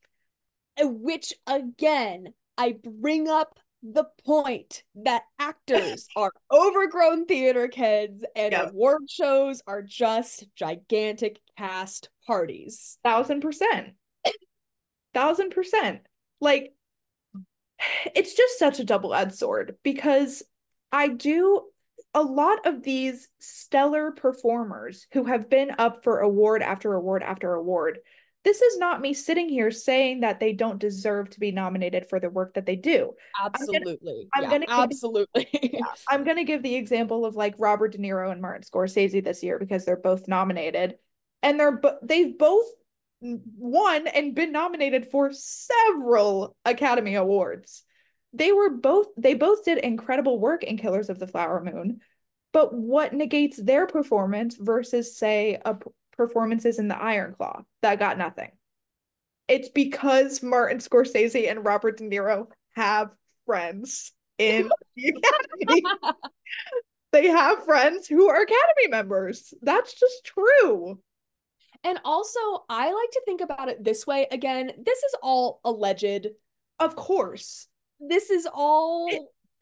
which again i bring up the point that actors are overgrown theater kids and Yep. award shows are just gigantic cast parties. Thousand percent. Thousand percent. Like it's just such a double-edged sword because i do a lot of these stellar performers who have been up for award after award after award this is not me sitting here saying that they don't deserve to be nominated for the work that they do. Gonna- absolutely. I'm yeah, gonna give- absolutely. I'm going to give the example of like robert de niro and martin scorsese this year because they're both nominated. And they're bo- they've both won and been nominated for several academy awards. They were both they both did incredible work in killers of the flower moon but what negates their performance versus say a performances in the iron claw that got nothing. It's because martin scorsese and robert de niro have friends in the academy. They have friends who are academy members. That's just true. And also i like to think about it this way. Again this is all alleged. Of course. This is all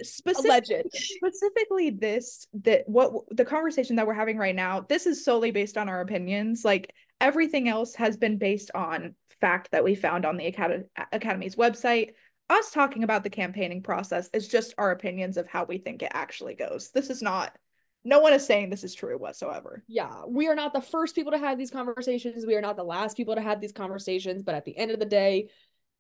specific, alleged. specifically this that what the conversation that we're having right now this is solely based on our opinions. Like everything else has been based on fact that we found on the Acad- academy's website. Us talking about the campaigning process is just our opinions of how we think it actually goes. This is not no one is saying this is true whatsoever. Yeah, we are not the first people to have these conversations. We are not the last people to have these conversations. But at the end of the day,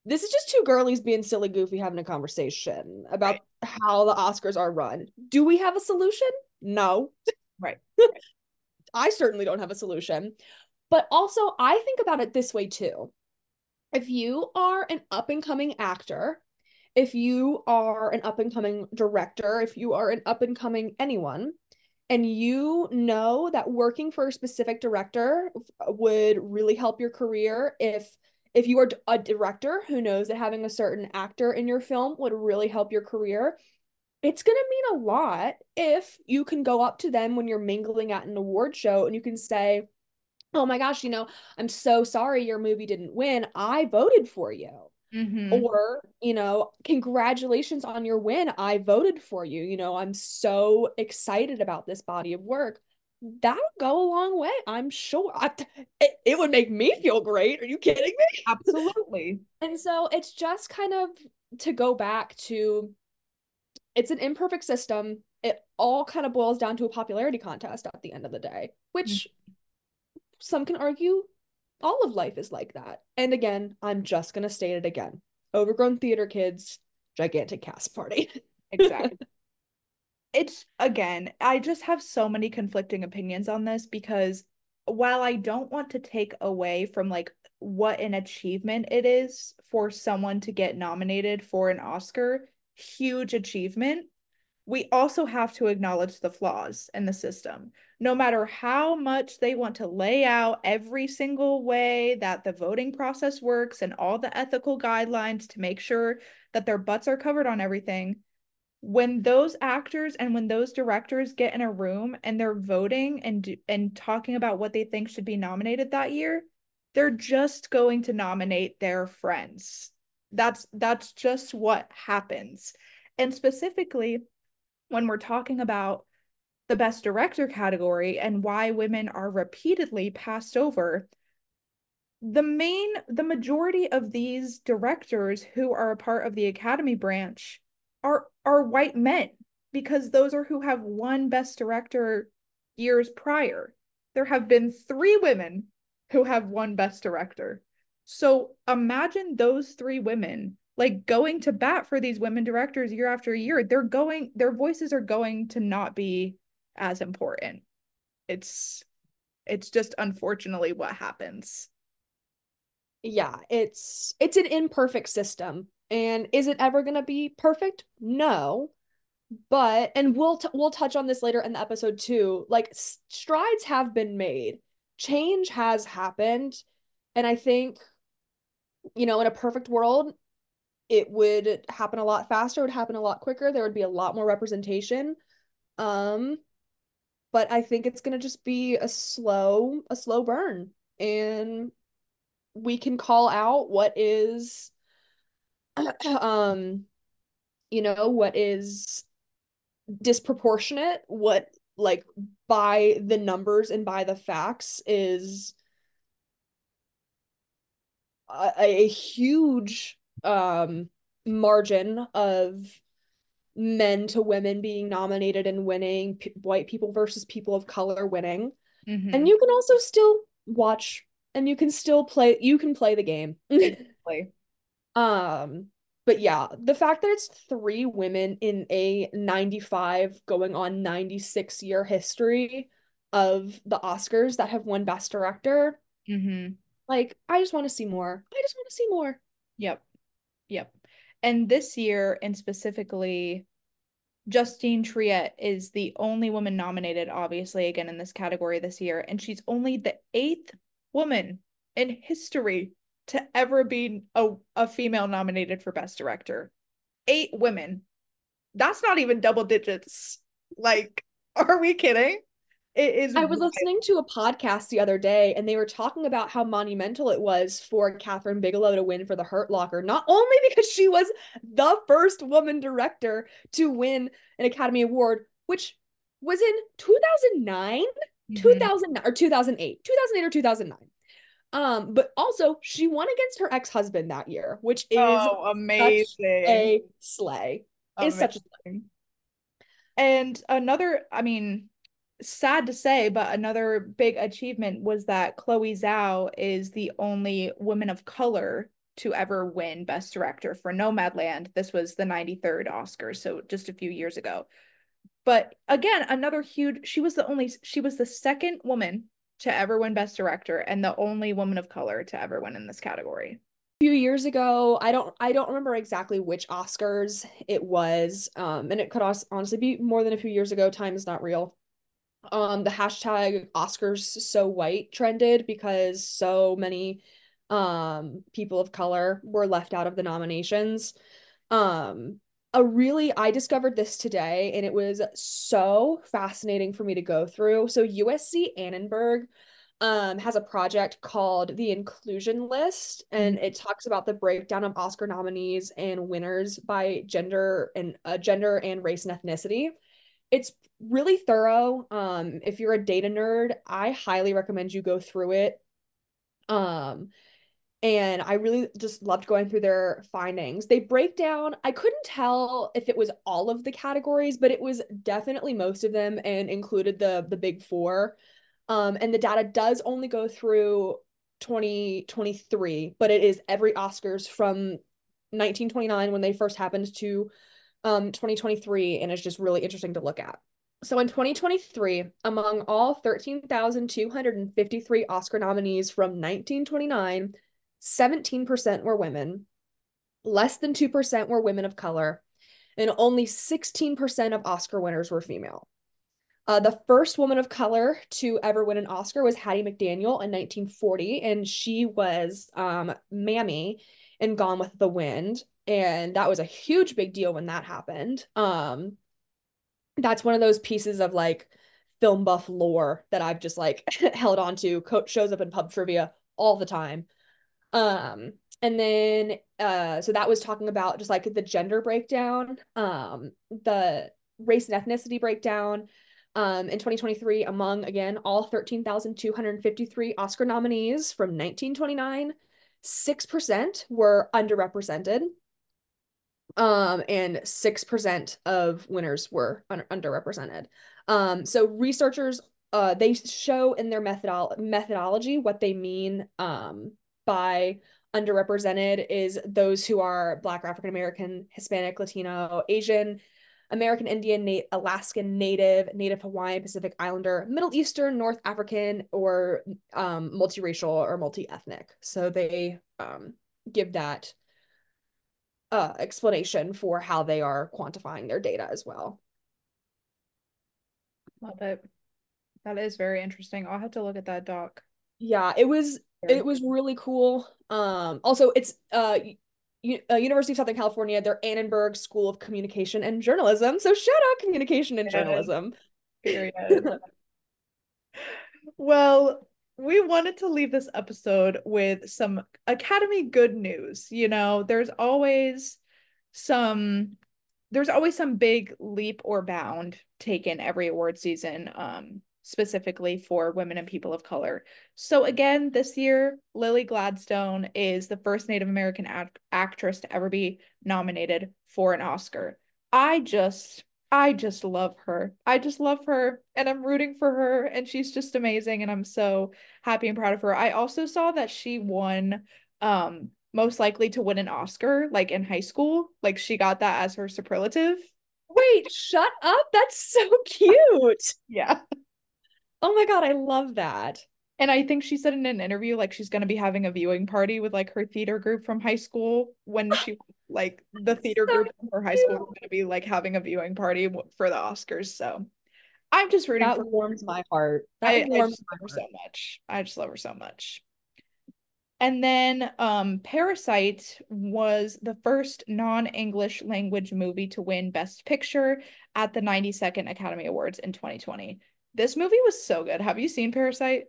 this is just two girlies being silly, goofy, having a conversation about how the Oscars are run. Do we have a solution? No. Right. I certainly don't have a solution. But also, I think about it this way too. If you are an up and coming actor, if you are an up and coming director, if you are an up and coming anyone, and you know that working for a specific director would really help your career if if you are a director who knows that having a certain actor in your film would really help your career, it's going to mean a lot if you can go up to them when you're mingling at an award show and you can say, Oh my gosh, you know, I'm so sorry your movie didn't win. I voted for you. Mm-hmm. Or, you know, congratulations on your win. I voted for you. You know, I'm so excited about this body of work. That'll go a long way. I'm sure. I, it, it would make me feel great. Are you kidding me? Absolutely. and so it's just kind of to go back to it's an imperfect system. It all kind of boils down to a popularity contest at the end of the day, which mm-hmm. some can argue all of life is like that. And again, I'm just going to state it again. Overgrown theater kids, gigantic cast party. exactly. It's again, I just have so many conflicting opinions on this because while I don't want to take away from like what an achievement it is for someone to get nominated for an Oscar, huge achievement, we also have to acknowledge the flaws in the system. No matter how much they want to lay out every single way that the voting process works and all the ethical guidelines to make sure that their butts are covered on everything, when those actors and when those directors get in a room and they're voting and and talking about what they think should be nominated that year, they're just going to nominate their friends. That's that's just what happens. And specifically when we're talking about the best director category and why women are repeatedly passed over the main the majority of these directors who are a part of the academy branch are are white men because those are who have won best director years prior there have been 3 women who have won best director so imagine those three women like going to bat for these women directors year after year. They're going, their voices are going to not be as important. It's it's just unfortunately what happens. Yeah, it's it's an imperfect system. And is it ever going to be perfect? No. But and we'll t- we'll touch on this later in the episode too. Like strides have been made. Change has happened. And I think you know, in a perfect world, it would happen a lot faster, it would happen a lot quicker, there would be a lot more representation. Um but I think it's going to just be a slow a slow burn and we can call out what is um you know what is disproportionate what like by the numbers and by the facts is a, a huge um margin of men to women being nominated and winning p- white people versus people of color winning. Mm-hmm. and you can also still watch and you can still play you can play the game um but yeah the fact that it's three women in a 95 going on 96 year history of the oscars that have won best director mm-hmm. Like, I just want to see more. I just want to see more. Yep. Yep. And this year, and specifically, Justine Triet is the only woman nominated, obviously, again in this category this year. And she's only the eighth woman in history to ever be a, a female nominated for Best Director. Eight women. That's not even double digits. Like, are we kidding? It is. I was listening to a podcast the other day, and they were talking about how monumental it was for Kathryn Bigelow to win for The Hurt Locker, not only because she was the first woman director to win an Academy Award, which was in 2009, mm-hmm. 2000 or 2008, 2008 or 2009. Um, but also she won against her ex-husband that year, which is oh, amazing. a slay. Amazing. Is such a slay. And another, I mean, sad to say, but another big achievement was that Chloe Zhao is the only woman of color to ever win Best Director for Nomadland. This was the 93rd Oscar, so just a few years ago. But again, another huge, she was the only, she was the second woman to ever win Best Director and the only woman of color to ever win in this category. A few years ago, I don't I don't remember exactly which Oscars it was. Um, and it could honestly be more than a few years ago. Time is not real um the hashtag oscars so white trended because so many um people of color were left out of the nominations. Um a really I discovered this today and it was so fascinating for me to go through. So USC Annenberg um has a project called the Inclusion List and mm-hmm. it talks about the breakdown of Oscar nominees and winners by gender and uh, gender and race and ethnicity. It's really thorough. Um if you're a data nerd, I highly recommend you go through it. Um and I really just loved going through their findings. They break down, I couldn't tell if it was all of the categories, but it was definitely most of them and included the the big 4. Um and the data does only go through 2023, but it is every Oscars from 1929 when they first happened to um 2023 and it's just really interesting to look at. So in 2023, among all 13,253 Oscar nominees from 1929 17% were women, less than 2% were women of color, and only 16% of Oscar winners were female. Uh, the first woman of color to ever win an Oscar was Hattie McDaniel in 1940, and she was um, Mammy in Gone with the Wind. And that was a huge big deal when that happened. Um, that's one of those pieces of like film buff lore that I've just like held on to. Coach shows up in pub trivia all the time. Um, and then uh, so that was talking about just like the gender breakdown, um, the race and ethnicity breakdown. Um, in 2023, among again all 13,253 Oscar nominees from 1929, 6% were underrepresented. Um, and 6% of winners were un- underrepresented. Um, so researchers uh, they show in their methodol- methodology what they mean um, by underrepresented is those who are Black, African American, Hispanic, Latino, Asian, American Indian, Na- Alaskan Native, Native Hawaiian, Pacific Islander, Middle Eastern, North African, or um, multiracial or multi ethnic. So they um, give that uh, explanation for how they are quantifying their data as well. Love it. That is very interesting. I'll have to look at that doc. Yeah, it was it was really cool. Um, also, it's uh, U- uh, University of Southern California, their Annenberg School of Communication and Journalism. So shout out communication and journalism. Period. well, we wanted to leave this episode with some Academy good news. You know, there's always some there's always some big leap or bound taken every award season. Um, specifically for women and people of color. So, again, this year, Lily Gladstone is the first Native American act- actress to ever be nominated for an Oscar. I just, I just love her. I just love her and I'm rooting for her and she's just amazing and I'm so happy and proud of her. I also saw that she won um most likely to win an Oscar like in high school. Like she got that as her superlative. Wait, shut up. That's so cute. yeah. Oh my god, I love that. And I think she said in an interview like she's going to be having a viewing party with like her theater group from high school when she like the theater so group from her high school was going to be like having a viewing party for the Oscars. So I'm just rooting that for warms my heart. That I, warms I love her so much. I just love her so much. And then um Parasite was the first non-English language movie to win Best Picture at the 92nd Academy Awards in 2020. This movie was so good. Have you seen Parasite?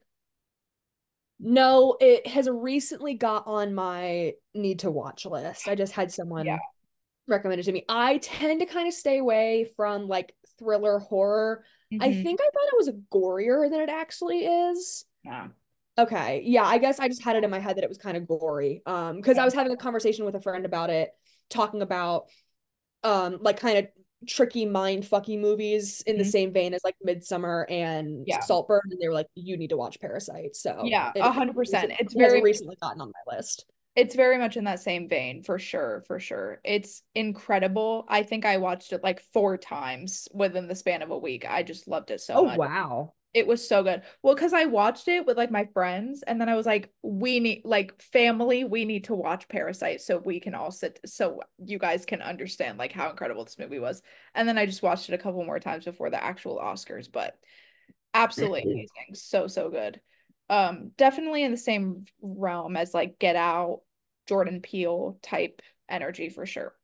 No, it has recently got on my need to watch list. I just had someone yeah. recommend it to me. I tend to kind of stay away from like thriller horror. Mm-hmm. I think I thought it was gorier than it actually is. Yeah. Okay. Yeah, I guess I just had it in my head that it was kind of gory. Um, because yeah. I was having a conversation with a friend about it, talking about um like kind of tricky mind fucking movies in mm-hmm. the same vein as like Midsommar and yeah. Saltburn, and they were like, "You need to watch Parasite." So yeah, hundred percent. It's very recently gotten on my list. It's very much in that same vein, for sure, for sure. It's incredible. I think I watched it like four times within the span of a week. I just loved it so oh, much. wow. It was so good. Well, because I watched it with like my friends, and then I was like, we need like family, we need to watch Parasite so we can all sit so you guys can understand like how incredible this movie was. And then I just watched it a couple more times before the actual Oscars, but absolutely amazing. So, so good. Um, definitely in the same realm as like Get Out, Jordan Peele type energy for sure.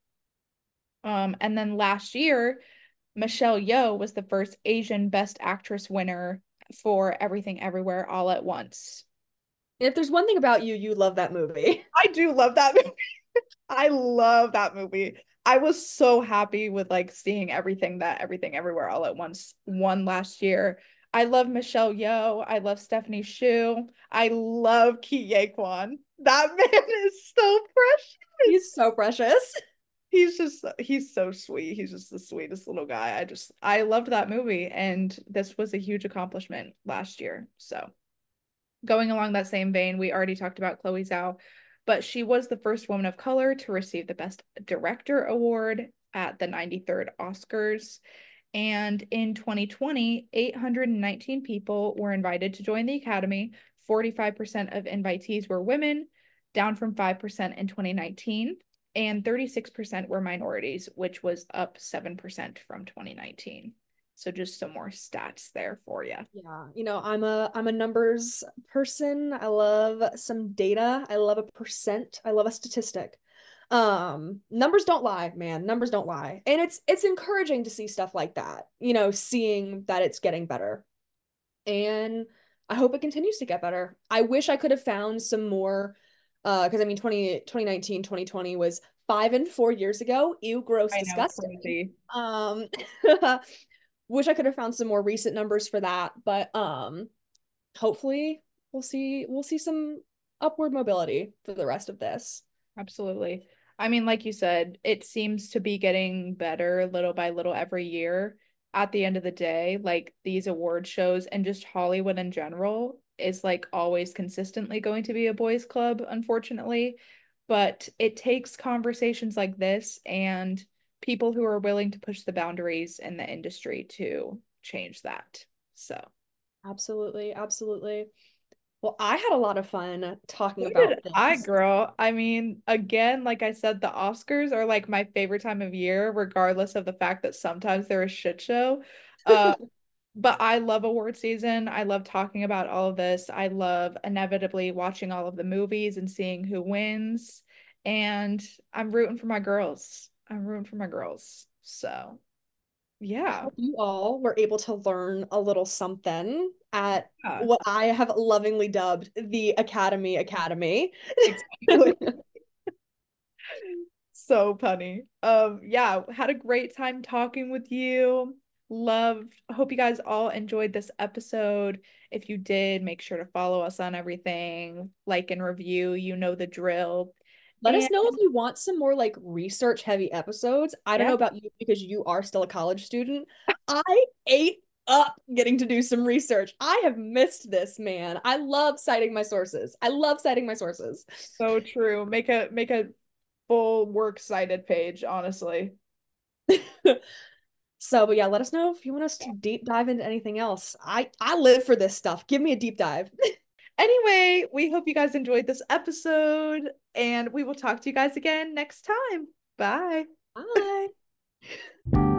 Um, and then last year, Michelle Yeoh was the first Asian Best Actress winner for Everything Everywhere All at Once. If there's one thing about you, you love that movie. I do love that movie. I love that movie. I was so happy with like seeing everything that Everything Everywhere All at Once won last year. I love Michelle Yeoh. I love Stephanie Hsu. I love Huy Quan. That man is so precious. He's so precious. He's just he's so sweet. He's just the sweetest little guy. I just I loved that movie and this was a huge accomplishment last year. So going along that same vein, we already talked about Chloe Zhao, but she was the first woman of color to receive the Best Director award at the 93rd Oscars. And in 2020, 819 people were invited to join the Academy. 45% of invitees were women, down from 5% in 2019. And 36% were minorities, which was up 7% from 2019. So just some more stats there for you. Yeah, you know, I'm a I'm a numbers person. I love some data. I love a percent. I love a statistic. Um, numbers don't lie, man. Numbers don't lie. And it's it's encouraging to see stuff like that. You know, seeing that it's getting better. And I hope it continues to get better. I wish I could have found some more uh because I mean 20 2019 2020 was 5 and 4 years ago. Ew, gross, I disgusting. crazy. Um wish I could have found some more recent numbers for that, but um hopefully we'll see we'll see some upward mobility for the rest of this. Absolutely. I mean, like you said, it seems to be getting better little by little every year. At the end of the day, like these award shows and just Hollywood in general is like always consistently going to be a boys' club, unfortunately. But it takes conversations like this and people who are willing to push the boundaries in the industry to change that. So, Absolutely, absolutely. Well, I had a lot of fun talking so about this. I, girl. I mean, again, like I said, the Oscars are like my favorite time of year, regardless of the fact that sometimes they're a shit show. Uh, but I love award season. I love talking about all of this. I love inevitably watching all of the movies and seeing who wins. And I'm rooting for my girls. I'm rooting for my girls. So, yeah. you all were able to learn a little something at Yeah. what I have lovingly dubbed the Academy Academy. so funny. Um, yeah, had a great time talking with you. Loved, hope you guys all enjoyed this episode. If you did, make sure to follow us on everything, like and review. You know the drill. Let us know if you want some more like research heavy episodes. I don't know about you because you are still a college student. I ate up getting to do some research. I have missed this, man. I love citing my sources. I love citing my sources. So true. Make a make a full works cited page, honestly. So, but yeah, let us know if you want us to deep dive into anything else. I I live for this stuff. Give me a deep dive. Anyway, we hope you guys enjoyed this episode, and we will talk to you guys again next time. Bye. Bye.